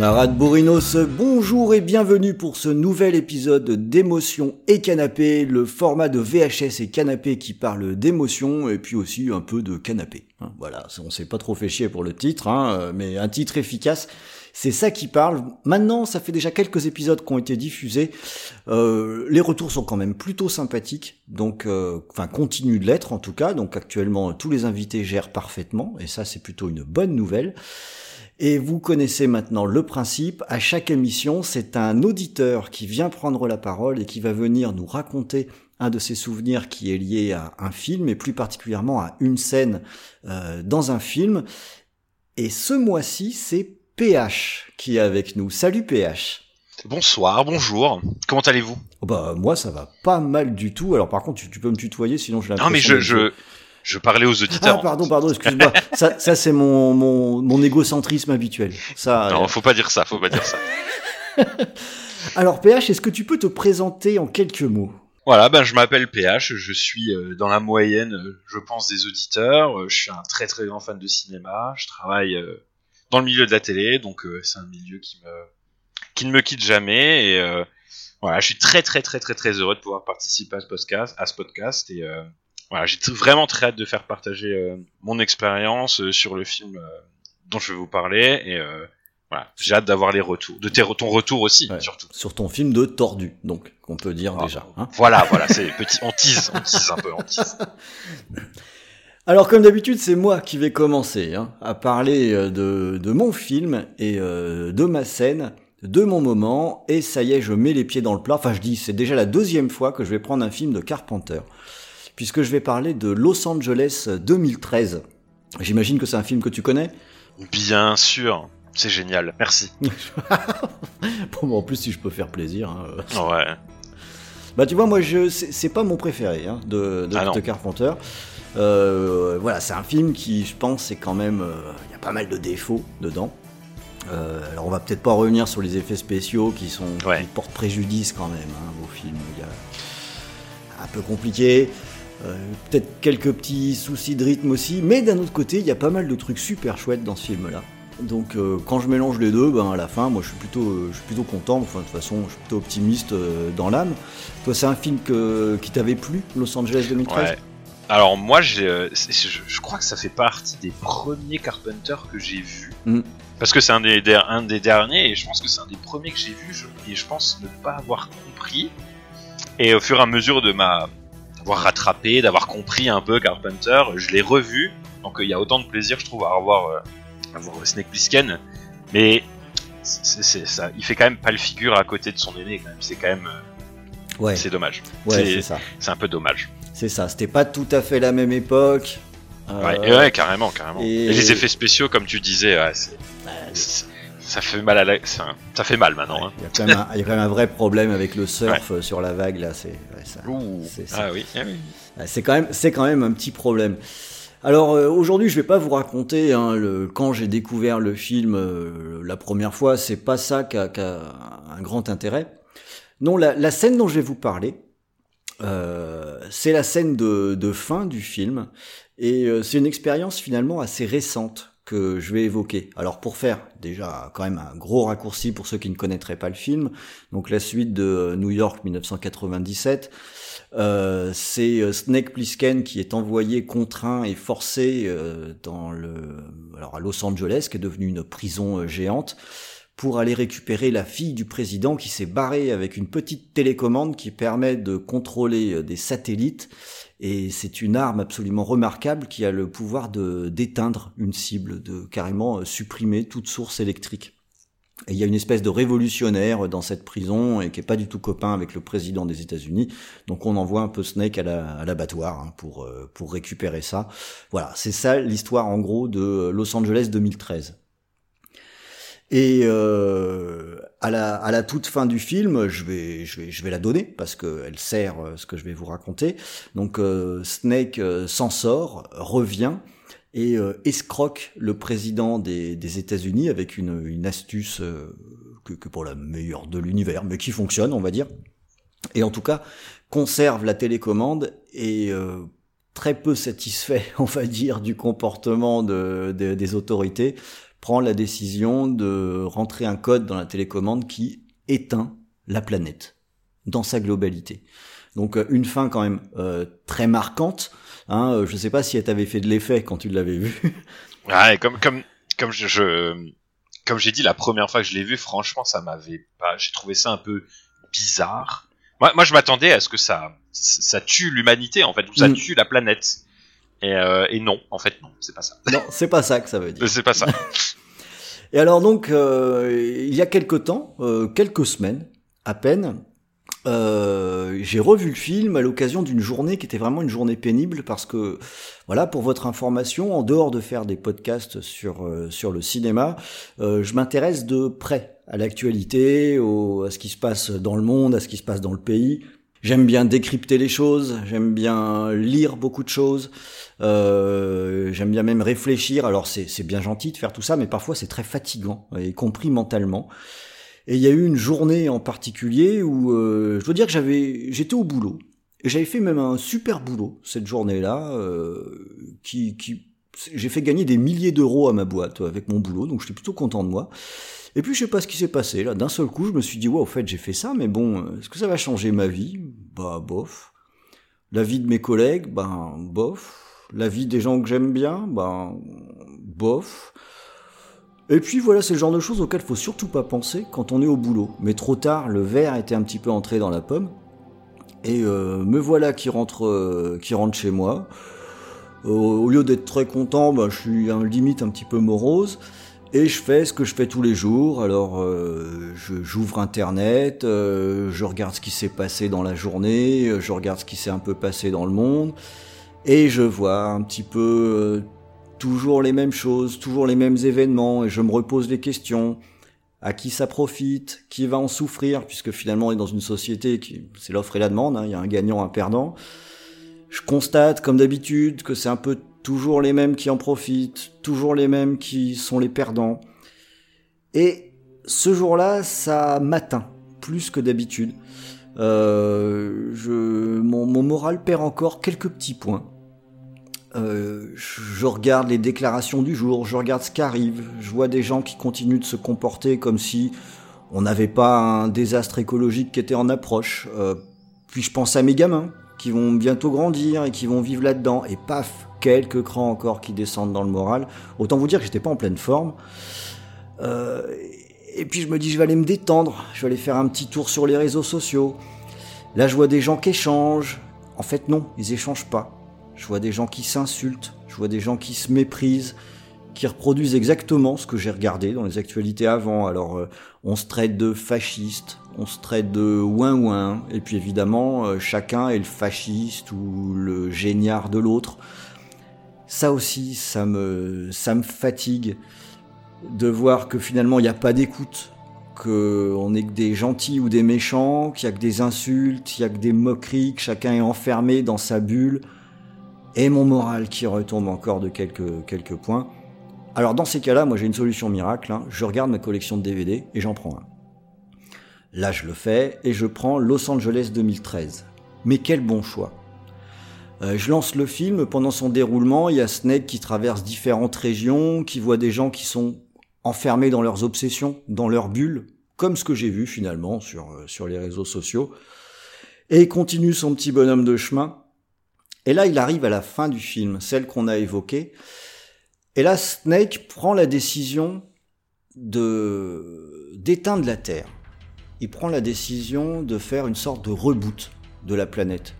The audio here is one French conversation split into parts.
Camarades Bourrinos, bonjour et bienvenue pour ce nouvel épisode d'émotion et canapé, le format de VHS et canapé qui parle d'émotion et puis aussi un peu de canapé. Hein, voilà, on s'est pas trop fait chier pour le titre, hein, mais un titre efficace, c'est ça qui parle. Maintenant, ça fait déjà quelques épisodes qui ont été diffusés. Euh, les retours sont quand même plutôt sympathiques, donc, euh, enfin, continuent de l'être en tout cas. Donc actuellement, tous les invités gèrent parfaitement, et ça, c'est plutôt une bonne nouvelle. Et vous connaissez maintenant le principe, à chaque émission, c'est un auditeur qui vient prendre la parole et qui va venir nous raconter un de ses souvenirs qui est lié à un film et plus particulièrement à une scène euh, dans un film. Et ce mois-ci, c'est PH qui est avec nous. Salut PH. Bonsoir, bonjour. Comment allez-vous? Oh Bah moi ça va pas mal du tout. Alors par contre tu, peux me tutoyer sinon je Non mais je, je, je parlais aux auditeurs. Ah, pardon, pardon, excuse-moi. ça, ça c'est mon, mon, mon égocentrisme habituel. Ça, non, euh... faut pas dire ça, faut pas dire ça. Alors, PH, est-ce que tu peux te présenter en quelques mots? Voilà, ben, je m'appelle PH, je suis euh, dans la moyenne, euh, je pense, des auditeurs. Euh, je suis un très très grand fan de cinéma. Je travaille dans le milieu de la télé, donc c'est un milieu qui me qui ne me quitte jamais. Et voilà, je suis très très très très très heureux de pouvoir participer à ce podcast, à ce podcast et voilà, j'ai vraiment très hâte de faire partager euh, mon expérience euh, sur le film euh, dont je vais vous parler et voilà, j'ai hâte d'avoir les retours, de tes, ton retour aussi surtout. Sur ton film de tordu, donc qu'on peut dire ah, déjà. Hein voilà, voilà, c'est petit, on tease, on tease un peu, on tease. Alors comme d'habitude, c'est moi qui vais commencer hein, à parler de, de, mon film et de ma scène, de mon moment, et ça y est, je mets les pieds dans le plat. Enfin, je dis, c'est déjà la deuxième fois que je vais prendre un film de Carpenter puisque je vais parler de Los Angeles 2013. J'imagine que c'est un film que tu connais Bien sûr, c'est génial, merci. bon, en plus, si je peux faire plaisir. Hein. Ouais. Bah, tu vois, moi, je c'est pas mon préféré hein, de, de, ah Carpenter. Euh, voilà, c'est un film qui, je pense, c'est quand même. Euh, il y a pas mal de défauts dedans. Euh, alors, on va peut-être pas revenir sur les effets spéciaux qui sont qui portent préjudice quand même hein, au film. Il y a un peu compliqué. Euh, peut-être quelques petits soucis de rythme aussi, mais d'un autre côté, il y a pas mal de trucs super chouettes dans ce film-là. Donc euh, quand je mélange les deux, ben, à la fin, moi je suis plutôt, euh, je suis plutôt content. Enfin de toute façon, je suis plutôt optimiste dans l'âme. Toi, c'est un film que, qui t'avait plu, Los Angeles 2013 ouais. Alors moi, je, je, crois que ça fait partie des premiers Carpenter que j'ai vus. Mm. Parce que c'est un des, un des derniers, et je pense que c'est un des premiers que j'ai vus, et je pense ne pas avoir compris. Et au fur et à mesure de ma, d'avoir rattrapé, d'avoir compris un peu Carpenter. Je l'ai revu, donc il y a autant de plaisir, je trouve, à revoir, euh, à voir Snake Plissken. Mais c'est, ça, il fait quand même pas le figure à côté de son aîné, quand même. C'est quand même. Euh, ouais. C'est dommage. Ouais, c'est, ça. C'est un peu dommage. C'est ça, c'était pas tout à fait la même époque. Euh, ouais, ouais, carrément, carrément. Et... les effets spéciaux, comme tu disais, ouais, c'est, ça fait mal à la... ça, fait mal maintenant. Hein. Il, y a quand même un, vrai problème avec le surf sur la vague là. C'est ah oui, ah oui. c'est quand même c'est quand même un petit problème. Alors euh, aujourd'hui, je vais pas vous raconter hein, le, quand j'ai découvert le film euh, la première fois. C'est pas ça qui a, un grand intérêt. Non, la, la, scène dont je vais vous parler, euh, c'est la scène de, de, fin du film, et c'est une expérience finalement assez récente que je vais évoquer. Alors pour faire déjà quand même un gros raccourci pour ceux qui ne connaîtraient pas le film, donc la suite de New York 1997, euh, c'est euh, Snake Plissken qui est envoyé contraint et forcé euh, dans le alors à Los Angeles qui est devenu une prison géante pour aller récupérer la fille du président qui s'est barrée avec une petite télécommande qui permet de contrôler des satellites et c'est une arme absolument remarquable qui a le pouvoir de d'éteindre une cible, de carrément euh, supprimer toute source électrique. Et il y a une espèce de révolutionnaire dans cette prison et qui est pas du tout copain avec le président des États-Unis. Donc on envoie un peu Snake à l'abattoir hein, pour euh, pour récupérer ça. Voilà, c'est ça l'histoire en gros de Los Angeles 2013. Et euh, à, la, à la toute fin du film, je vais, je vais, je vais la donner parce qu'elle sert ce que je vais vous raconter. Donc Snake s'en sort, revient et escroque le président des, des États-Unis avec une, une astuce que, que pour la meilleure de l'univers, mais qui fonctionne, on va dire. Et en tout cas, conserve la télécommande et euh, très peu satisfait, on va dire, du comportement de, des autorités, prend la décision de rentrer un code dans la télécommande qui éteint la planète dans sa globalité. Donc euh, une fin quand même euh, très marquante. Hein, je sais pas si elle t'avait fait de l'effet quand tu l'avais vu. Ouais, comme comme comme je, je comme j'ai dit la première fois que je l'ai vu, franchement, ça m'avait pas. J'ai trouvé ça un peu bizarre. Moi, moi je m'attendais à ce que ça, ça tue l'humanité, en fait, ou ça mm. tue la planète. Et, euh, et, non, en fait, non, c'est pas ça. Non, c'est pas ça que ça veut dire. C'est pas ça. et alors donc, euh, il y a quelques temps, euh, quelques semaines à peine, euh, j'ai revu le film à l'occasion d'une journée qui était vraiment une journée pénible parce que, voilà, pour votre information, en dehors de faire des podcasts sur euh, sur le cinéma, euh, je m'intéresse de près à l'actualité, à ce qui se passe dans le monde, à ce qui se passe dans le pays. J'aime bien décrypter les choses, j'aime bien lire beaucoup de choses, euh, j'aime bien même réfléchir. Alors c'est bien gentil de faire tout ça, mais parfois c'est très fatigant, y compris mentalement. Et il y a eu une journée en particulier où euh, je dois dire que j'avais, j'étais au boulot et j'avais fait même un super boulot cette journée-là, euh, qui, qui j'ai fait gagner des milliers d'euros à ma boîte avec mon boulot, donc j'étais plutôt content de moi. Et puis je sais pas ce qui s'est passé là. D'un seul coup, je me suis dit ouais, au fait, j'ai fait ça, mais bon, est-ce que ça va changer ma vie? Bah bof. La vie de mes collègues, ben bof. La vie des gens que j'aime bien, ben bof. Et puis voilà, c'est le genre de choses auxquelles faut surtout pas penser quand on est au boulot. Mais trop tard, le verre était un petit peu entré dans la pomme. Et euh, me voilà qui rentre, euh, qui rentre chez moi. Au lieu d'être très content, bah, je suis un limite un petit peu morose. Et je fais ce que je fais tous les jours. Alors, euh, j'ouvre Internet, je regarde ce qui s'est passé dans la journée, je regarde ce qui s'est un peu passé dans le monde, et je vois un petit peu toujours les mêmes choses, toujours les mêmes événements, et je me repose des questions. À qui ça profite? Qui va en souffrir? Puisque finalement, on est dans une société qui, c'est l'offre et la demande, hein, il y a un gagnant, un perdant. Je constate, comme d'habitude, que c'est un peu toujours les mêmes qui en profitent, toujours les mêmes qui sont les perdants. Et ce jour-là, ça m'atteint, plus que d'habitude. Euh, mon moral perd encore quelques petits points. Euh, je regarde les déclarations du jour, je regarde ce qui arrive, je vois des gens qui continuent de se comporter comme si on n'avait pas un désastre écologique qui était en approche. Euh, puis je pense à mes gamins qui vont bientôt grandir et qui vont vivre là-dedans. Et paf, quelques crans encore qui descendent dans le moral. Autant vous dire que j'étais pas en pleine forme. Euh, et puis je me dis, je vais aller me détendre, je vais aller faire un petit tour sur les réseaux sociaux. Là, je vois des gens qui échangent. En fait, non, ils échangent pas. Je vois des gens qui s'insultent, je vois des gens qui se méprisent, qui reproduisent exactement ce que j'ai regardé dans les actualités avant. Alors, euh, on se traite de fasciste, on se traite de ouin ouin, et puis évidemment, euh, chacun est le fasciste ou le géniard de l'autre. Ça aussi, ça me, fatigue de voir que finalement, il n'y a pas d'écoute, qu'on est que des gentils ou des méchants, qu'il n'y a que des insultes, il n'y a que des moqueries, que chacun est enfermé dans sa bulle et mon moral qui retombe encore de quelques, quelques points. Alors dans ces cas-là, moi j'ai une solution miracle, hein. je regarde ma collection de DVD et j'en prends un. Là je le fais et je prends Los Angeles 2013. Mais quel bon choix. Euh, je lance le film, pendant son déroulement, il y a Snake qui traverse différentes régions, qui voit des gens qui sont enfermés dans leurs obsessions, dans leur bulle, comme ce que j'ai vu finalement sur, euh, sur les réseaux sociaux, et continue son petit bonhomme de chemin et là, il arrive à la fin du film, celle qu'on a évoquée. Et là, Snake prend la décision de d'éteindre la Terre. Il prend la décision de faire une sorte de reboot de la planète.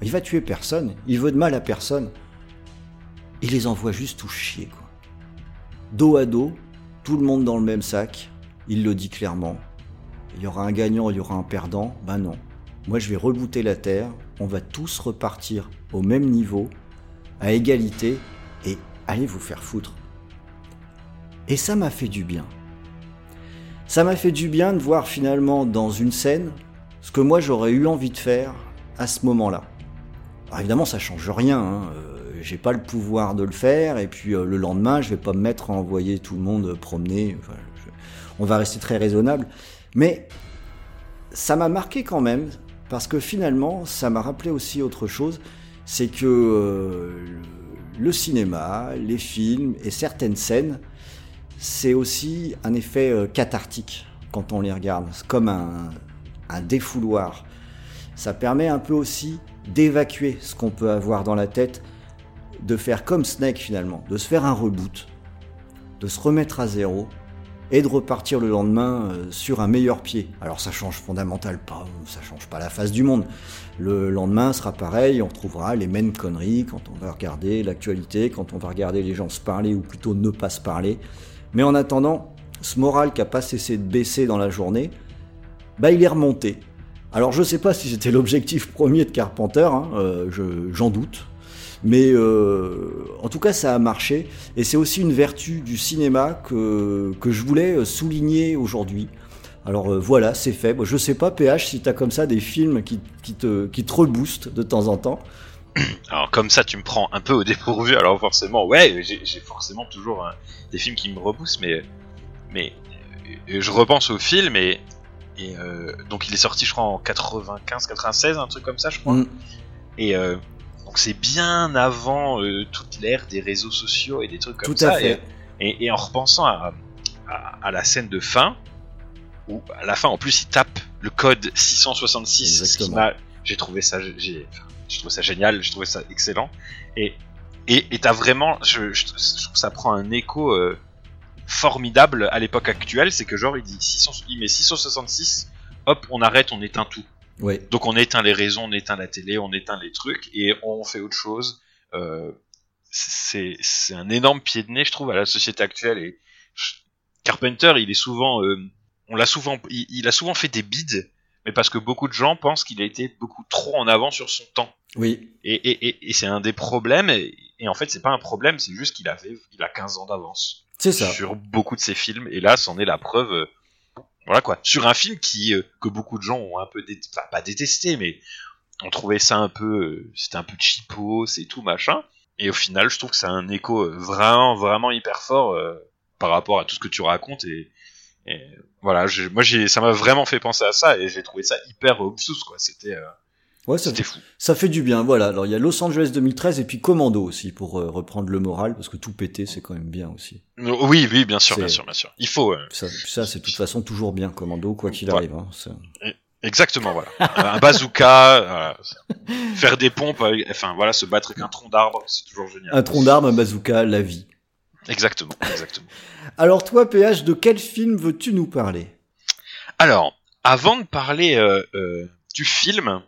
Il va tuer personne, il veut de mal à personne. Il les envoie juste tout chier, quoi. Dos à dos, tout le monde dans le même sac, il le dit clairement. Il y aura un gagnant, il y aura un perdant. Ben non. Moi, je vais rebooter la Terre, on va tous repartir au même niveau, à égalité, et allez vous faire foutre. Et ça m'a fait du bien. Ça m'a fait du bien de voir finalement dans une scène ce que moi j'aurais eu envie de faire à ce moment-là. évidemment, ça change rien. Hein. Euh, j'ai pas le pouvoir de le faire, et puis euh, le lendemain, je vais pas me mettre à envoyer tout le monde promener. on va rester très raisonnable. Mais ça m'a marqué quand même, parce que finalement, ça m'a rappelé aussi autre chose, c'est que euh, le cinéma, les films et certaines scènes, c'est aussi un effet euh, cathartique quand on les regarde. C'est comme un, défouloir. Ça permet un peu aussi d'évacuer ce qu'on peut avoir dans la tête, de faire comme Snake finalement, de se faire un reboot, de se remettre à zéro et de repartir le lendemain euh, sur un meilleur pied. Alors ça change fondamental pas, ça change pas la face du monde. Le lendemain sera pareil, on retrouvera les mêmes conneries quand on va regarder l'actualité, quand on va regarder les gens se parler ou plutôt ne pas se parler. Mais en attendant, ce moral qui a pas cessé de baisser dans la journée, bah il est remonté. Alors je sais pas si c'était l'objectif premier de Carpenter, hein, euh, j'en doute, mais euh, en tout cas, ça a marché. Et c'est aussi une vertu du cinéma que, je voulais souligner aujourd'hui. Alors euh, voilà, c'est fait. Je sais pas, PH, si tu comme ça des films qui, qui, te, qui te reboostent de temps en temps. Alors comme ça, tu me prends un peu au dépourvu. Alors forcément, ouais, j'ai forcément toujours des films qui me reboostent, mais, mais euh, je repense au film et, et donc il est sorti, je crois, en 95, 96, un truc comme ça, je crois. Mm. Et donc c'est bien avant euh, toute l'ère des réseaux sociaux et des trucs comme ça. Et, en repensant à, la scène de fin, où à la fin en plus il tape le code 666, j'ai trouvé ça, j'ai, trouvé ça génial, j'ai trouvé ça excellent. Et et t'as vraiment, je, je, trouve que ça prend un écho euh, formidable à l'époque actuelle, c'est que genre il dit 600, il met 666, hop on arrête, on éteint tout. Donc on éteint les réseaux, on éteint la télé, on éteint les trucs et on fait autre chose. Euh, c'est un énorme pied de nez, je trouve, à la société actuelle. Et Carpenter, il est souvent, euh, on l'a souvent, il, a souvent fait des bides, mais parce que beaucoup de gens pensent qu'il a été beaucoup trop en avant sur son temps. Oui. Et, et, et, c'est un des problèmes. Et, en fait, c'est pas un problème, c'est juste qu'il avait, il a 15 ans d'avance. C'est ça. Sur beaucoup de ses films. Et là, c'en est la preuve euh, voilà quoi. Sur un film qui euh, que beaucoup de gens ont un peu pas détesté, mais ont trouvé ça un peu, euh, c'était un peu cheapo, c'est tout machin. Et au final, je trouve que c'est un écho euh, vraiment, vraiment hyper fort par rapport à tout ce que tu racontes et, voilà, moi j'ai, ça m'a vraiment fait penser à ça et j'ai trouvé ça hyper obsus quoi. C'était Ouais, ça, fou. ça fait du bien, voilà. Alors il y a Los Angeles 2013 et puis Commando aussi pour euh, reprendre le moral parce que tout péter c'est quand même bien aussi. Oui, oui, bien sûr, bien sûr, bien sûr. Il faut. Euh, ça, ça c'est de toute façon toujours bien Commando quoi qu'il arrive. Hein, Exactement, voilà. un bazooka, faire des pompes, enfin voilà, se battre avec un tronc d'arbre, c'est toujours génial. Un tronc d'arbre, un bazooka, la vie. Exactement, exactement. Alors toi, PH, de quel film veux-tu nous parler? Alors, avant de parler euh, du film,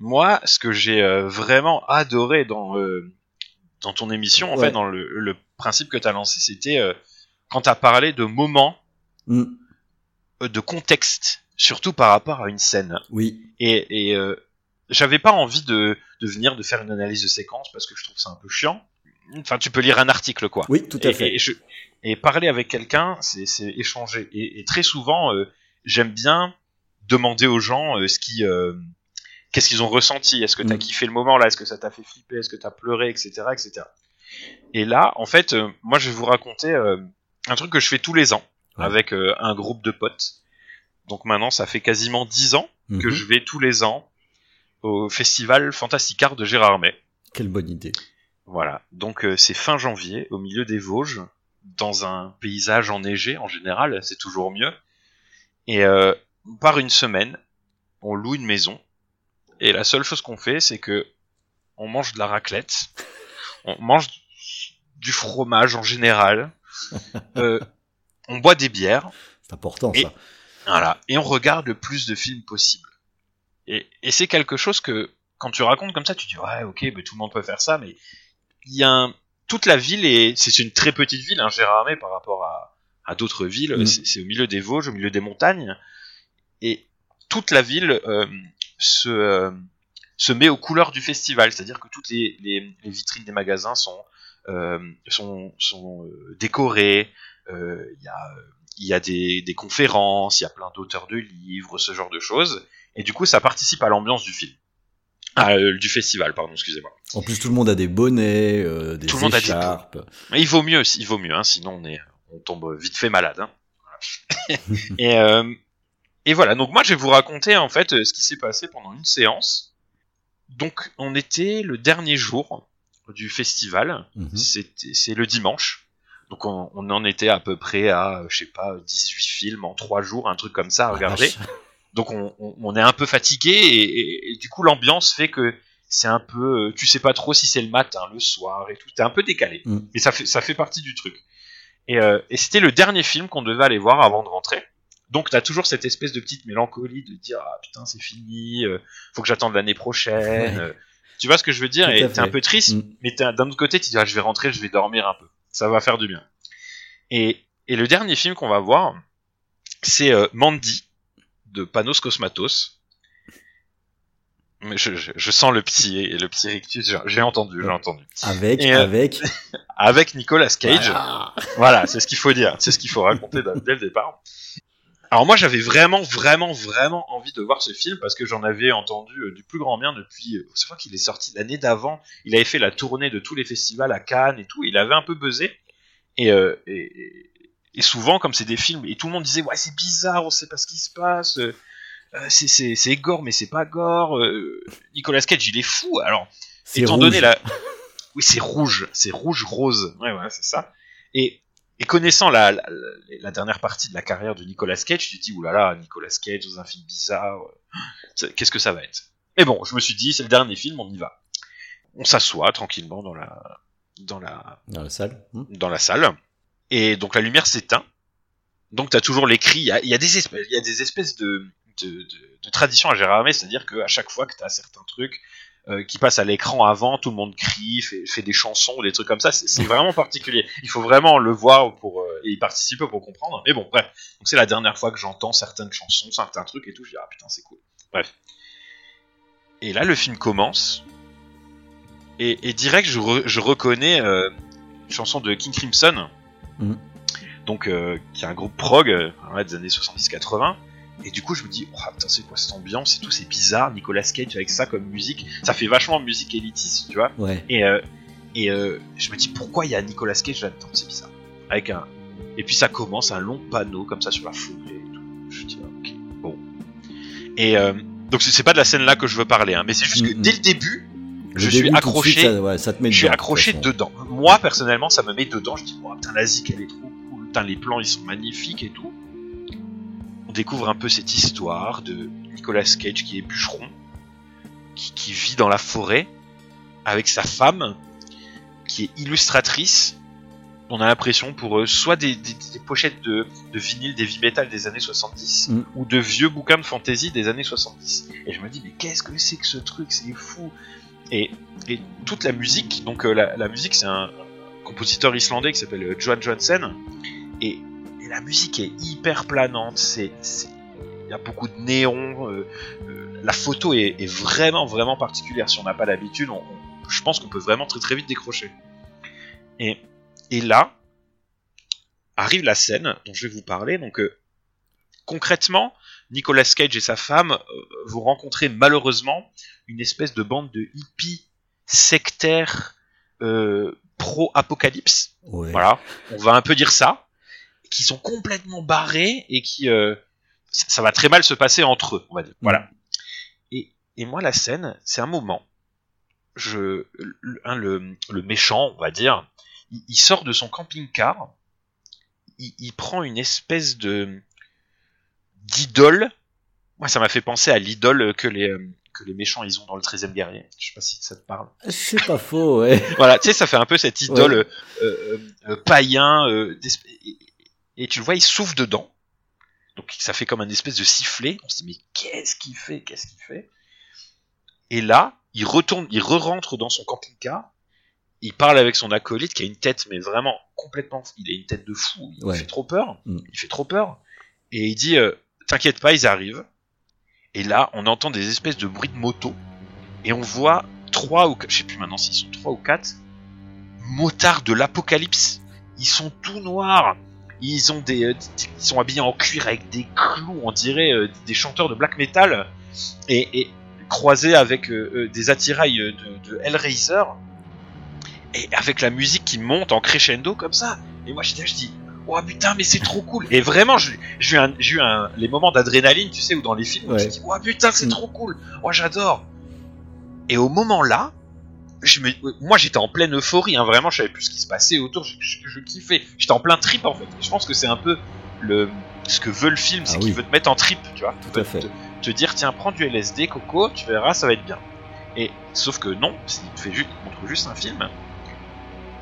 moi, ce que j'ai euh, vraiment adoré dans euh, dans ton émission, en fait, dans le, principe que tu as lancé, c'était euh, quand tu as parlé de moments, mm. de contexte, surtout par rapport à une scène. Oui. Et, et j'avais pas envie de, de venir de faire une analyse de séquence parce que je trouve ça un peu chiant. Enfin, tu peux lire un article, quoi. Oui, tout à fait. Et, et, parler avec quelqu'un, c'est échanger. Et, très souvent, j'aime bien demander aux gens ce qui qu'est-ce qu'ils ont ressenti Est-ce que t'as as mm. kiffé le moment là? Est-ce que ça t'a fait flipper? Est-ce que t'as pleuré, etc., etc. Et là, en fait, euh, moi, je vais vous raconter euh, un truc que je fais tous les ans avec euh, un groupe de potes. Donc maintenant, ça fait quasiment dix ans que mm-hmm. je vais tous les ans au festival Fantasticard de Gérardmer. Quelle bonne idée. Voilà. Donc c'est fin janvier, au milieu des Vosges, dans un paysage enneigé en général, c'est toujours mieux. Et par une semaine, on loue une maison et la seule chose qu'on fait, c'est que on mange de la raclette, on mange du fromage en général, euh, on boit des bières. C'est important ça. Voilà, et on regarde le plus de films possible. Et, c'est quelque chose que quand tu racontes comme ça, tu dis ouais, ok, mais tout le monde peut faire ça, mais il y a un... toute la ville et c'est une très petite ville, hein, Gérardmer par rapport à, à d'autres villes. Mm. C'est au milieu des Vosges, au milieu des montagnes, et toute la ville euh, se, euh, se met aux couleurs du festival, c'est-à-dire que toutes les, les, vitrines des magasins sont, euh, sont, sont décorées, il y a y a des, des conférences, il y a plein d'auteurs de livres, ce genre de choses. Et du coup, ça participe à l'ambiance du film. Ah, euh, du festival, pardon, excusez-moi. En plus, tout le monde a des bonnets, euh, des Tout le monde écharpes. A des... Mais il vaut mieux, il vaut mieux, hein, sinon on, est, on tombe vite fait malade. Hein. et, euh, et voilà, donc moi je vais vous raconter en fait ce qui s'est passé pendant une séance. Donc on était le dernier jour du festival, mhm. c'est le dimanche. Donc on, on, en était à peu près à, je sais pas, 18 films en 3 jours, un truc comme ça à regarder. Donc on, on, est un peu fatigué et, et, du coup l'ambiance fait que c'est un peu, euh, tu sais pas trop si c'est le matin, le soir et tout, t'es un peu décalé. Mm. Et ça fait, ça fait partie du truc. Et, euh, et c'était le dernier film qu'on devait aller voir avant de rentrer. Donc t'as toujours cette espèce de petite mélancolie de dire ah putain c'est fini, euh, faut que j'attende l'année prochaine. Euh. tu vois ce que je veux dire? Et t'es un peu triste, mm. mais d'un autre côté tu dis ah, je vais rentrer, je vais dormir un peu, ça va faire du bien. Et, et le dernier film qu'on va voir, c'est Mandy de Panos Cosmatos. Je, je, je, sens le petit le petit rictus, j'ai entendu, j'ai entendu. Avec euh, avec avec Nicolas Cage. Voilà, c'est ce qu'il faut dire, c'est ce qu'il faut raconter dès le départ. Alors moi j'avais vraiment vraiment vraiment envie de voir ce film parce que j'en avais entendu euh, du plus grand bien depuis euh, c'est vrai qu'il est sorti l'année d'avant, il avait fait la tournée de tous les festivals à Cannes et tout, il avait un peu buzzé et, euh, et, et souvent, comme c'est des films, et tout le monde disait ouais c'est bizarre, on sait pas ce qui se passe, euh, euh c'est gore mais c'est pas gore. Euh, Nicolas Cage il est fou. Alors étant donné la, oui c'est rouge, c'est rouge rose, ouais ouais c'est ça. Et, et connaissant la, la, dernière partie de la carrière de Nicolas Cage, tu te dis oulala Nicolas Cage dans un film bizarre, euh, qu'est-ce que ça va être? Mais bon, je me suis dit c'est le dernier film, on y va. On s'assoit tranquillement dans la dans la dans la salle, hmm. dans la salle et donc la lumière s'éteint. Donc tu as toujours les cris. Il y a, y a, des espèces, il y a des espèces de, de, de, de traditions à Gérard c'est-à-dire qu'à chaque fois que tu as certains trucs euh, qui passent à l'écran avant, tout le monde crie, fait, fait des chansons, des trucs comme ça. C'est vraiment particulier. Il faut vraiment le voir pour euh, et y participer pour comprendre. Mais bon, bref. Donc c'est la dernière fois que j'entends certaines chansons, certains trucs et tout. Je dis ah putain c'est cool. Bref. Et là le film commence. Et, et direct je, je reconnais euh, une chanson de King Crimson Mm. Donc, euh, qui est un groupe prog euh, des années 70-80. Et du coup, je me dis, oh, putain, c'est quoi cette ambiance et tout, c'est bizarre. Nicolas Cage avec ça comme musique, ça fait vachement musique élitiste, tu vois. Et, euh, et je me dis, pourquoi il y a Nicolas Cage là-dedans? C'est bizarre. Avec un. Et puis ça commence un long panneau comme ça sur la forêt et tout. Je dis, ok, bon. Et donc, c'est pas de la scène là que je veux parler, hein, mais c'est juste que dès le début, je suis accroché. ça, te met je suis accroché dedans. Moi personnellement, ça me met dedans. Je dis, oh, putain, la zik, elle est trop cool. Putain, les plans, ils sont magnifiques et tout. On découvre un peu cette histoire de Nicolas Cage qui est bûcheron, qui, vit dans la forêt avec sa femme, qui est illustratrice. On a l'impression pour eux soit des, pochettes de, de vinyle, des heavy metal des années 70, mm. ou de vieux bouquins de fantasy des années 70. Et je me dis, mais qu'est-ce que c'est que ce truc? C'est fou et, toute la musique, donc euh, la, musique c'est un compositeur islandais qui s'appelle euh, Johan Johansen, et, la musique est hyper planante, il y a beaucoup de néons, euh, la photo est, vraiment vraiment particulière. Si on n'a pas l'habitude, je pense qu'on peut vraiment très très vite décrocher. Et là arrive la scène dont je vais vous parler. Donc concrètement, Nicolas Cage et sa femme vont rencontrer malheureusement une espèce de bande de hippies sectaires euh, pro-apocalypse. Voilà, on va un peu dire ça, qui sont complètement barrés et qui euh, ça va très mal se passer entre eux, on va dire. Voilà. Et, et moi la scène, c'est un moment. Je le, le, méchant, on va dire, il, sort de son camping-car, il, il prend une espèce de d'idole. Moi, ça m'a fait penser à l'idole que les euh, que les méchants ils ont dans le 13e guerrier. Je sais pas si ça te parle. C'est pas faux, ouais. voilà, tu sais, ça fait un peu cette idole euh, euh, païen, et, tu le vois, il souffle dedans. Donc ça fait comme un espèce de sifflet. On se dit, mais qu'est-ce qu'il fait? Qu'est-ce qu'il fait? Et là, il retourne, il re-rentre dans son camping-car. Il parle avec son acolyte qui a une tête, mais vraiment complètement. Il a une tête de fou. Il fait trop peur. Mm. Il fait trop peur. Et il dit, t'inquiète pas, ils arrivent. Et là, on entend des espèces de bruits de moto. Et on voit trois ou je sais plus maintenant s'ils sont trois ou quatre motards de l'apocalypse. Ils sont tout noirs. ils ils sont habillés en cuir avec des clous, on dirait des chanteurs de black metal, et, croisés avec des attirails de, de Hellraiser, et avec la musique qui monte en crescendo comme ça. Et moi j'étais, je dis, oh putain, mais c'est trop cool. Et vraiment, j'ai eu, un, eu un, les moments d'adrénaline, tu sais, ou dans les films, où je dis, oh putain, c'est mm. trop cool. Oh, j'adore. Et au moment là, je me, moi j'étais en pleine euphorie, hein, vraiment, je savais plus ce qui se passait autour, je, je, kiffais. J'étais en plein trip en fait. je pense que c'est un peu le, ce que veut le film, c'est ah qu'il veut te mettre en trip, tu vois. Tout à fait. Te, dire, tiens, prends du LSD, Coco, tu verras, ça va être bien. Et sauf que non, il te fait juste, il montre juste un film.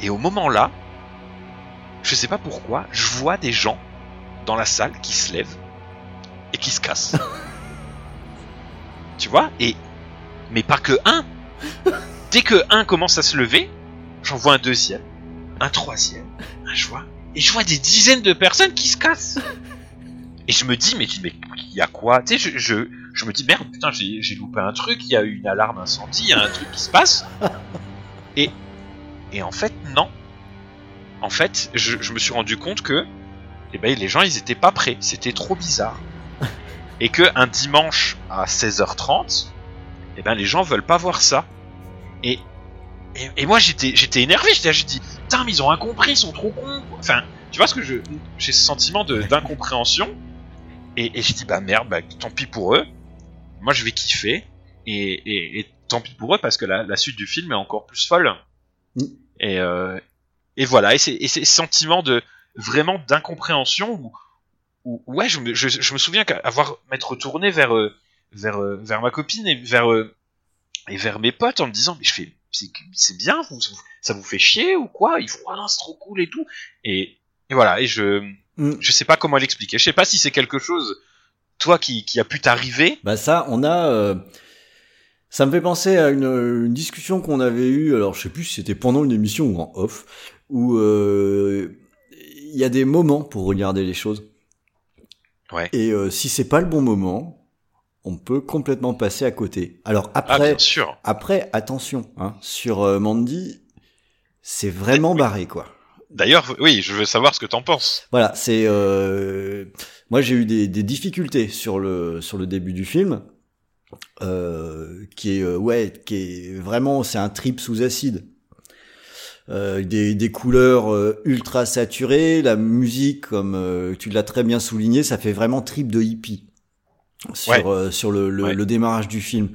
Et au moment là, je sais pas pourquoi, je vois des gens dans la salle qui se lèvent et qui se cassent. tu vois Et mais pas que un. Dès que un commence à se lever, j'en vois un deuxième, un troisième, un joie, et je vois des dizaines de personnes qui se cassent. Et je me dis mais mais il y a quoi? Tu sais je, je, me dis merde putain j'ai loupé un truc, il y a eu une alarme incendie, il y a un truc qui se passe. Et et en fait non en fait, je, me suis rendu compte que eh ben, les gens, ils étaient pas prêts. C'était trop bizarre. Et que un dimanche à 16h30, eh ben, les gens veulent pas voir ça. Et, et, moi, j'étais, j'étais énervé. J'étais, j'ai dit, putain, mais ils ont incompris, ils sont trop cons. Enfin, tu vois ce que je, j'ai ce sentiment de, d'incompréhension. Et, et je dis, bah merde, bah, tant pis pour eux. Moi, je vais kiffer. Et, et, tant pis pour eux parce que la, la suite du film est encore plus folle. Mm. Et, euh, et voilà, et, c'est, ces sentiments de vraiment d'incompréhension où, ouais, je me, je, me souviens qu'avoir m'être retourné vers euh, vers euh, vers ma copine et vers euh, et vers mes potes en me disant mais je fais c'est, bien, ça vous fait chier ou quoi? Ils font ah c'est trop cool et tout. Et, et voilà, et je mm. je sais pas comment l'expliquer. Je sais pas si c'est quelque chose toi qui, qui a pu t'arriver. Bah ça, on a ça me fait penser à une, une discussion qu'on avait eue, alors je sais plus si c'était pendant une émission ou en off, où euh, il y a des moments pour regarder les choses. Ouais. Et euh, si c'est pas le bon moment, on peut complètement passer à côté. Alors ah, après, après attention, hein, sur euh, Mandy, c'est vraiment barré quoi. D'ailleurs, oui, je veux savoir ce que t'en penses. Voilà, c'est euh, moi j'ai eu des, des, difficultés sur le sur le début du film, euh, qui est ouais, qui est vraiment c'est un trip sous acide. Euh, des, des, couleurs euh, ultra saturées, la musique, comme euh, tu l'as très bien souligné, ça fait vraiment trip de hippie sur, sur le, le, démarrage du film.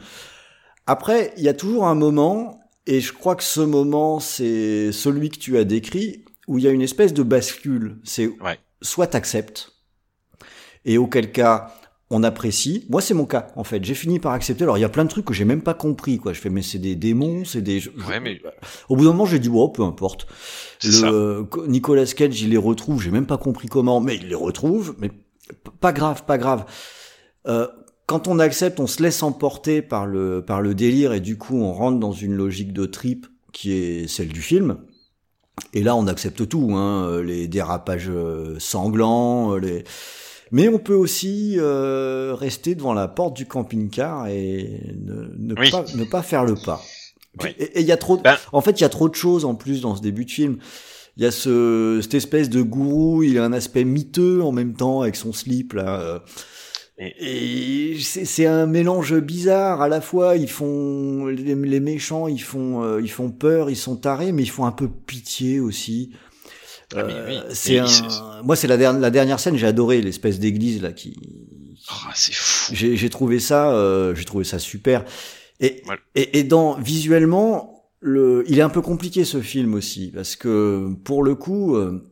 Après, il y a toujours un moment, et je crois que ce moment, c'est celui que tu as décrit, où il y a une espèce de bascule. C'est soit t'acceptes, et auquel cas, on apprécie. Moi, c'est mon cas, en fait. J'ai fini par accepter. Alors, il y a plein de trucs que j'ai même pas compris, quoi. Je fais, mais c'est des démons, c'est des. Ouais, mais... Au bout d'un moment, j'ai dit, oh, peu importe. Le... Nicolas Cage, il les retrouve. J'ai même pas compris comment, mais il les retrouve. Mais pas grave, pas grave. Euh, quand on accepte, on se laisse emporter par le par le délire et du coup, on rentre dans une logique de trip qui est celle du film. Et là, on accepte tout, hein, les dérapages euh, sanglants, les mais on peut aussi euh, rester devant la porte du camping-car et ne, pas, ne pas faire le pas. Et il y a trop. Ben en fait, il y a trop de choses en plus dans ce début de film. Il y a ce, cette espèce de gourou, il a un aspect miteux en même temps avec son slip là. Et, c'est un mélange bizarre. À la fois, ils font les, méchants, ils font euh, ils font peur, ils sont tarés, mais ils font un peu pitié aussi. Ah, euh, c'est moi c'est la, la, dernière scène j'ai adoré l'espèce d'église là qui oh, c'est fou. J'ai trouvé ça euh, j'ai trouvé ça super. Et, et, et dans visuellement le il est un peu compliqué ce film aussi parce que pour le coup euh,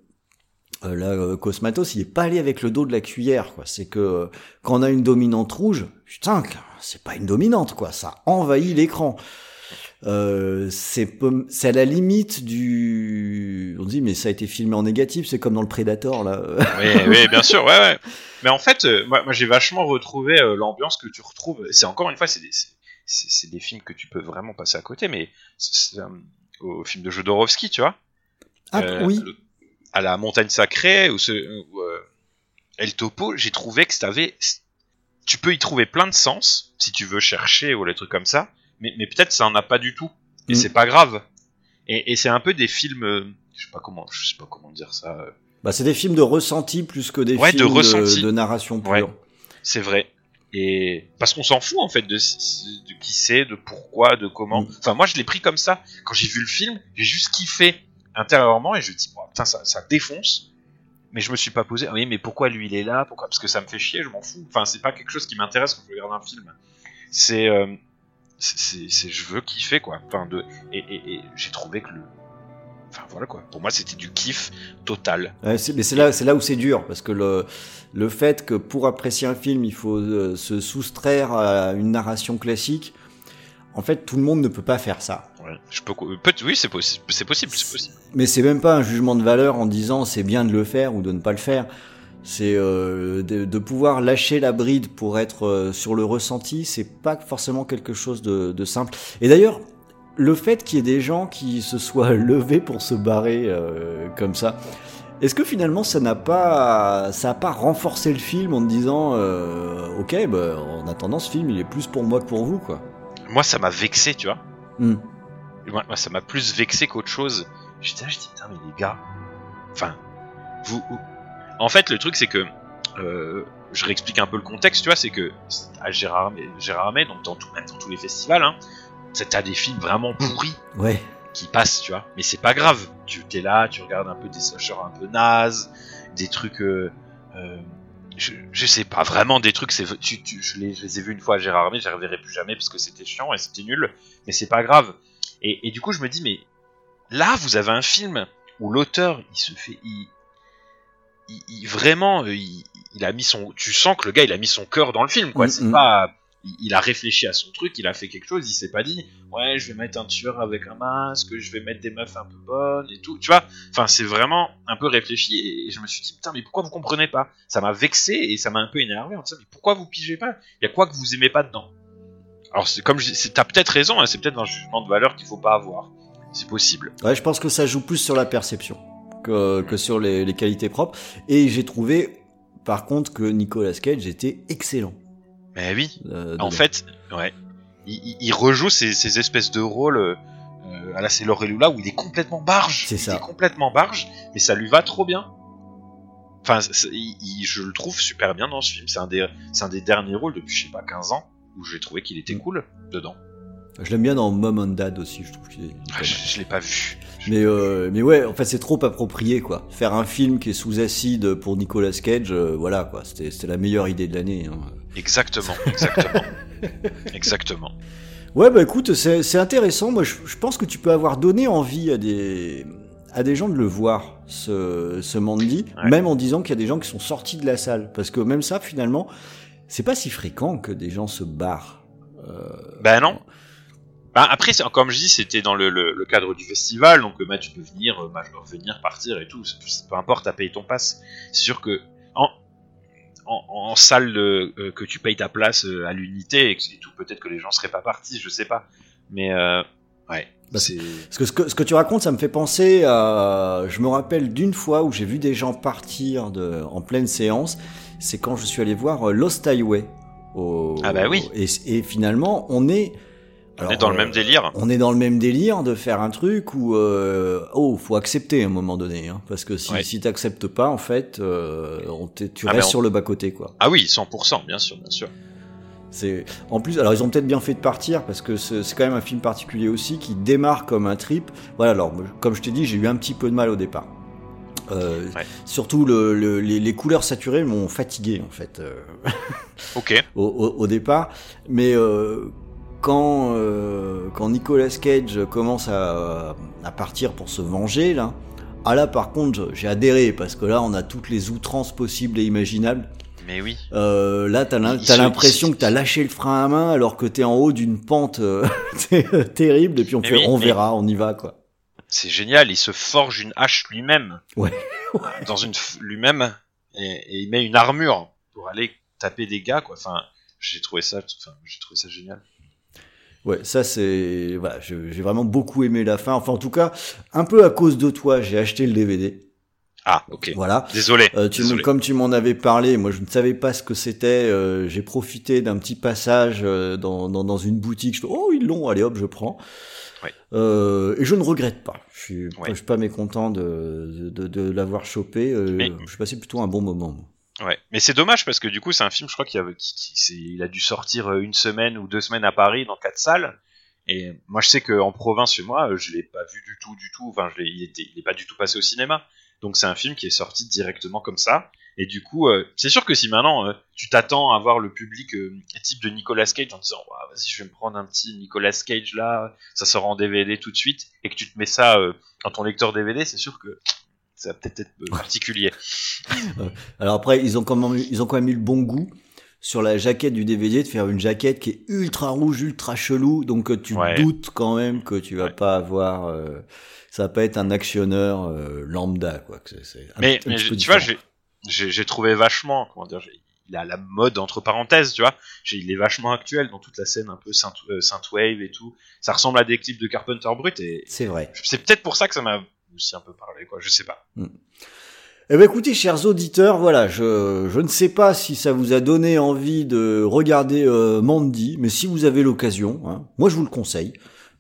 euh là Cosmatos il est pas allé avec le dos de la cuillère quoi. C'est que quand on a une dominante rouge putain c'est pas une dominante quoi. Ça envahit l'écran euh, c'est à la limite du on dit mais ça a été filmé en négatif c'est comme dans le Predator là. Oui, oui bien sûr ouais, ouais. Mais en fait euh, moi, moi j'ai vachement retrouvé euh, l'ambiance que tu retrouves. C'est encore une fois c'est des c'est des films que tu peux vraiment passer à côté mais au film de Jodorowsky tu vois. Ah oui. à la montagne sacrée ou ce El Topo j'ai trouvé que avait tu peux y trouver plein de sens si tu veux chercher ou les trucs comme ça mais, mais peut-être ça en a pas du tout. Et mm. c'est pas grave. Et, et c'est un peu des films, euh, je sais pas comment, je sais pas comment dire ça. Euh, Bah, c'est des films de ressenti plus que des films de, de, narration pure. c'est vrai. Et parce qu'on s'en fout en fait de, de qui c'est, de pourquoi, de comment. Mm. Enfin, moi, je l'ai pris comme ça. Quand j'ai vu le film, j'ai juste kiffé intérieurement et je me dis, putain, ça, ça défonce mais je me suis pas posé, ah oui, mais pourquoi lui il est là? Pourquoi? Parce que ça me fait chier, je m'en fous. Enfin, c'est pas quelque chose qui m'intéresse quand je regarde un film. C'est, euh, c'est, je veux kiffer quoi. Enfin, de, et, et, et j'ai trouvé que le, enfin voilà quoi. Pour moi, c'était du kiff total. Ouais, mais c'est là, c'est là où c'est dur parce que le, le fait que pour apprécier un film, il faut euh, se soustraire à une narration classique. En fait, tout le monde ne peut pas faire ça. Ouais, je peux, peut, oui, c'est possible, c'est possible, c'est possible. Mais c'est même pas un jugement de valeur en disant c'est bien de le faire ou de ne pas le faire. C'est euh, de, de, pouvoir lâcher la bride pour être euh, sur le ressenti, c'est pas forcément quelque chose de, de simple. Et d'ailleurs, le fait qu'il y ait des gens qui se soient levés pour se barrer euh, comme ça, est-ce que finalement ça n'a pas ça a pas renforcé le film en disant euh, ok bah, en attendant ce film il est plus pour moi que pour vous quoi? Moi ça m'a vexé tu vois. Hmm. Moi, ça m'a plus vexé qu'autre chose. J'étais là je dis putain mais les gars, enfin vous, en fait le truc c'est que euh, je réexplique un peu le contexte tu vois c'est que à Gérard Gérard donc dans, tout, dans tous les festivals hein, t'as des films vraiment pourris. Ouais. Qui passent, tu vois. Mais c'est pas grave. Tu t'es là, tu regardes un peu des slashers un peu nazes, des trucs. Euh, euh, je, sais pas, vraiment des trucs. C'est, tu, tu, je, les, je, les, ai vus une fois à Gérard Armé, je les reverrai plus jamais parce que c'était chiant et c'était nul. Mais c'est pas grave. Et, et, du coup, je me dis, mais là, vous avez un film où l'auteur, il se fait, il, il, vraiment, euh, il, il, a mis son, tu sens que le gars, il a mis son cœur dans le film, quoi. Mm, c'est mm. pas il a réfléchi à son truc, il a fait quelque chose, il s'est pas dit ouais je vais mettre un tueur avec un masque, je vais mettre des meufs un peu bonnes et tout, tu vois. Enfin c'est vraiment un peu réfléchi et je me suis dit putain mais pourquoi vous comprenez pas? Ça m'a vexé et ça m'a un peu énervé en disant mais pourquoi vous pigez pas? Il y a quoi que vous aimez pas dedans? Alors c'est comme t'as peut-être raison, hein, c'est peut-être un jugement de valeur qu'il faut pas avoir, c'est possible. Ouais je pense que ça joue plus sur la perception que, que sur les, les qualités propres et j'ai trouvé par contre que Nicolas Cage était excellent. Mais oui. Euh, en fait, ouais. Il, il rejoue ces, ces, espèces de rôles euh, à la Sailor Lula où il est complètement barge. C'est ça. Il est complètement barge, mais ça lui va trop bien. Enfin, il, je le trouve super bien dans ce film. C'est un des, un des derniers rôles depuis je sais pas 15 ans où j'ai trouvé qu'il était mm. cool dedans. Je l'aime bien dans Mom and Dad aussi. Je trouve. Ah, je, je l'ai pas vu. Mais, euh, mais ouais, en fait, c'est trop approprié, quoi. Faire un film qui est sous acide pour Nicolas Cage, euh, voilà, quoi. C'était la meilleure idée de l'année. Hein. Exactement, exactement. exactement. Ouais, bah écoute, c'est intéressant. Moi, je, pense que tu peux avoir donné envie à des, à des gens de le voir, ce, ce Mandy, même en disant qu'il y a des gens qui sont sortis de la salle. Parce que même ça, finalement, c'est pas si fréquent que des gens se barrent. Euh... Ben non. Bah, après, comme je dis, c'était dans le, le, cadre du festival, donc bah, tu peux venir, euh, bah, revenir, partir et tout, peu importe, t'as payé ton pass. C'est sûr que en, en, en salle euh, que tu payes ta place euh, à l'unité et, tout, peut-être que les gens seraient pas partis, je sais pas. Mais euh, ouais. Bah. Parce que ce, que ce que tu racontes, ça me fait penser à. Je me rappelle d'une fois où j'ai vu des gens partir de, en pleine séance. C'est quand je suis allé voir Lost Highway. Au, ah bah oui. Et, et finalement, on est on est dans le même euh, délire. On est dans le même délire de faire un truc où euh, oh faut accepter à un moment donné hein, parce que si si t'acceptes pas en fait euh, on tu ah, restes sur le bas côté quoi. Ah oui 100% bien sûr bien sûr. C'est en plus alors ils ont peut-être bien fait de partir parce que c'est quand même un film particulier aussi qui démarre comme un trip. Voilà alors comme je t'ai dit j'ai eu un petit peu de mal au départ. Euh, Surtout le, les, les, couleurs saturées m'ont fatigué en fait. Euh, ok. au, au, au, départ, mais euh, quand, euh, quand Nicolas Cage commence à, à, partir pour se venger, là, ah là par contre j'ai adhéré parce que là on a toutes les outrances possibles et imaginables. Mais oui. Euh, là t'as l'impression que t'as lâché le frein à main alors que t'es en haut d'une pente euh, terrible et puis on, fait, on verra, on y va quoi. C'est génial, il se forge une hache lui-même. Ouais. dans une lui-même et, et, il met une armure pour aller taper des gars quoi. Enfin, j'ai trouvé ça, enfin, j'ai trouvé ça génial. Ouais, ça c'est voilà, j'ai vraiment beaucoup aimé la fin. Enfin, en tout cas, un peu à cause de toi, j'ai acheté le DVD. Ah, ok. Voilà. Désolé. Euh, tu, Désolé. Comme tu m'en avais parlé, moi je ne savais pas ce que c'était. euh, J'ai profité d'un petit passage euh, dans, dans, dans une boutique. Je fais oh ils l'ont, allez hop je prends. Ouais. Et je ne regrette pas. Je suis, Ouais. je suis pas mécontent de, de, de l'avoir chopé. Mais- Je passé plutôt un bon moment. Ouais, mais c'est dommage parce que du coup c'est un film, je crois qu'il avait, qui, qui- il a dû sortir euh, une semaine ou deux semaines à Paris dans quatre salles. Et moi je sais qu'en province chez moi, euh, je l'ai pas vu du tout, du tout. Enfin, je il était, il est pas du tout passé au cinéma. Donc c'est un film qui est sorti directement comme ça. Et du coup, euh, c'est sûr que si maintenant tu t'attends à voir le public type de Nicolas Cage en disant Ouah, vas-y je vais me prendre un petit Nicolas Cage là, ça sort en DVD tout de suite, et que tu te mets ça dans ton lecteur DVD, c'est sûr que ça va peut-être être particulier. Alors après ils ont quand même eu- ils ont quand même eu le bon goût sur la jaquette du DVD de faire une jaquette qui est ultra rouge, ultra chelou. Donc euh, tu Ouais. doutes quand même que tu vas Ouais. pas avoir. euh, ça va pas être un actionneur euh, lambda quoi. que c'est- Mais, tu vois, différent. j'ai- j'ai j'ai trouvé vachement, comment dire, il a la mode entre parenthèses, tu vois. Il est vachement actuel dans toute la scène un peu synth, euh, synthwave et tout. Ça ressemble à des clips de Carpenter Brut et C'est vrai. c'est peut-être pour ça que ça m'a aussi un peu parlé, quoi. Je sais pas. Eh ben écoutez, chers auditeurs, voilà, je, je ne sais pas si ça vous a donné envie de regarder euh, Mandy, mais si vous avez l'occasion, hein, moi je vous le conseille.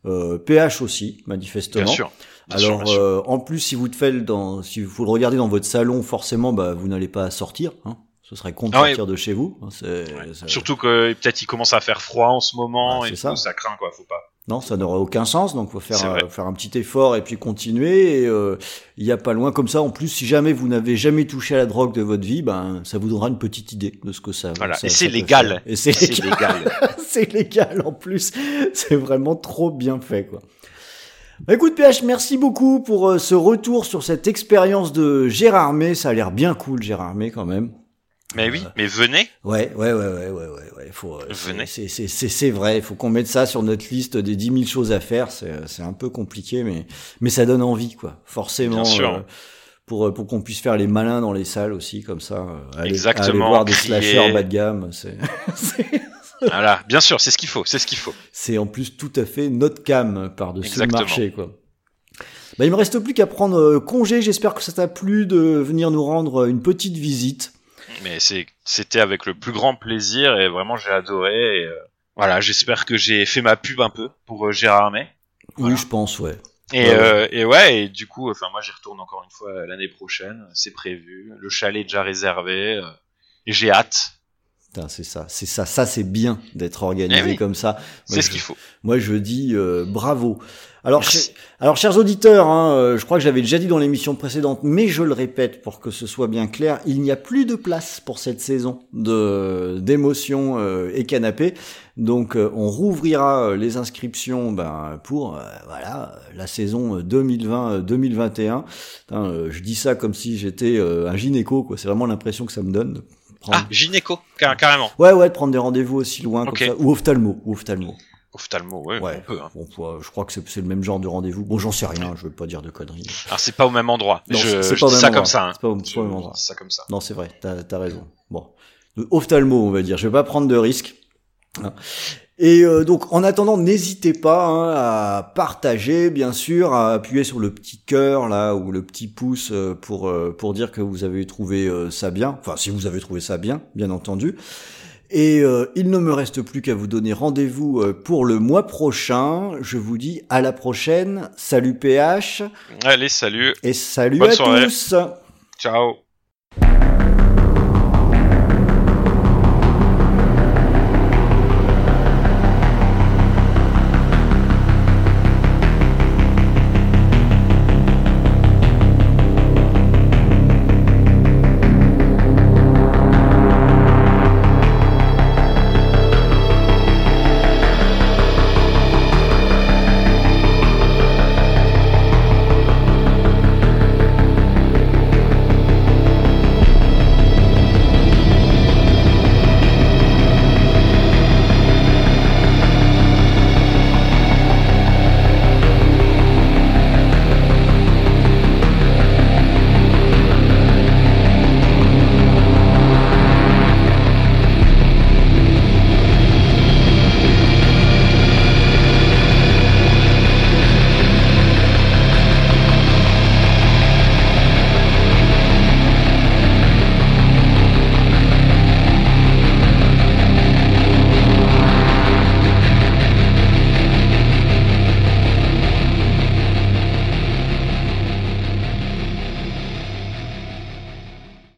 Euh, PH aussi, manifestement. Bien sûr. Bien Alors, bien sûr. euh, en plus, si vous le faites dans, si vous le regardez dans votre salon, forcément, bah, vous n'allez pas sortir. Hein. Ce serait con de Ah ouais. sortir de chez vous. hein, c'est- Ouais. ça- Surtout que peut-être il commence à faire froid en ce moment Ouais, et tout, ça. ça. craint, quoi. Faut pas. Non, ça n'aurait aucun sens. Donc, faut faire euh, faire un petit effort et puis continuer. Et, euh, il y a pas loin comme ça. En plus, si jamais vous n'avez jamais touché à la drogue de votre vie, ben, ça vous donnera une petite idée de ce que ça. Voilà. ça- Et c'est légal. faire. Et c'est C'est légal. légal. c'est légal en plus. C'est vraiment trop bien fait, quoi. Bah, Écoute PH, merci beaucoup pour euh, ce retour sur cette expérience de Gérard May. Ça a l'air bien cool, Gérard May, quand même. Mais oui, mais venez. Ouais, ouais, ouais, ouais, ouais, ouais, ouais. Faut, euh, Venez. c'est, c'est, c'est, c'est vrai. Il faut qu'on mette ça sur notre liste des 10 000 choses à faire. C'est, c'est un peu compliqué, mais, mais ça donne envie, quoi. Forcément. Bien sûr. euh, pour, euh, pour qu'on puisse faire les malins dans les salles aussi, comme ça. euh, aller, Exactement, aller voir des crier. slashers bas de gamme. C'est, c'est, voilà. Bien sûr, c'est ce qu'il faut. C'est ce qu'il faut. c'est en plus tout à fait notre cam par-dessus le marché, quoi. Bah, il me reste plus qu'à prendre congé. J'espère que ça t'a plu de venir nous rendre une petite visite. Mais c'était avec le plus grand plaisir et vraiment j'ai adoré. Et, euh, voilà, j'espère que j'ai fait ma pub un peu pour euh, Gérard May. Voilà. Oui, je pense, ouais. Et, Ouais, euh, et ouais, et du coup, enfin moi j'y retourne encore une fois l'année prochaine, c'est prévu. Le chalet est déjà réservé euh, et j'ai hâte. C'est ça, c'est ça, ça c'est bien d'être organisé Eh oui. comme ça. Moi, C'est ce je- qu'il faut. Moi je dis euh, bravo. Alors, ch- alors chers auditeurs, hein, euh, je crois que j'avais déjà dit dans l'émission précédente, mais je le répète pour que ce soit bien clair, il n'y a plus de place pour cette saison de d'émotions euh, et canapé. Donc euh, on rouvrira euh, les inscriptions ben, pour euh, voilà la saison 2020-2021. je dis ça comme si j'étais euh, un gynéco, quoi. C'est vraiment l'impression que ça me donne. Prendre- Ah, gynéco, car- carrément. Ouais, ouais, de prendre des rendez-vous aussi loin Ok. comme ça. Ou ophtalmo, ou ophtalmo. Ophtalmo, ouais, Ouais. on peut. Hein. Bon, ouais, je crois que c'est le même genre de rendez-vous. Bon, j'en sais rien, je veux pas dire de conneries. Alors c'est pas au même endroit. Non, je c'est- je pas au même ça endroit. comme ça. Hein. C'est pas au- pas même endroit. ça comme ça. Non, c'est vrai, t'as as raison. Bon. De ophtalmo, on va dire. Je vais pas prendre de risques. Et euh, donc, en attendant, n'hésitez pas hein, à partager, bien sûr, à appuyer sur le petit cœur là ou le petit pouce euh, pour euh, pour dire que vous avez trouvé euh, ça bien. Enfin, si vous avez trouvé ça bien, bien entendu. Et euh, il ne me reste plus qu'à vous donner rendez-vous euh, pour le mois prochain. Je vous dis à la prochaine. Salut PH Allez, salut. et salut Bonne à soirée. tous. Ciao.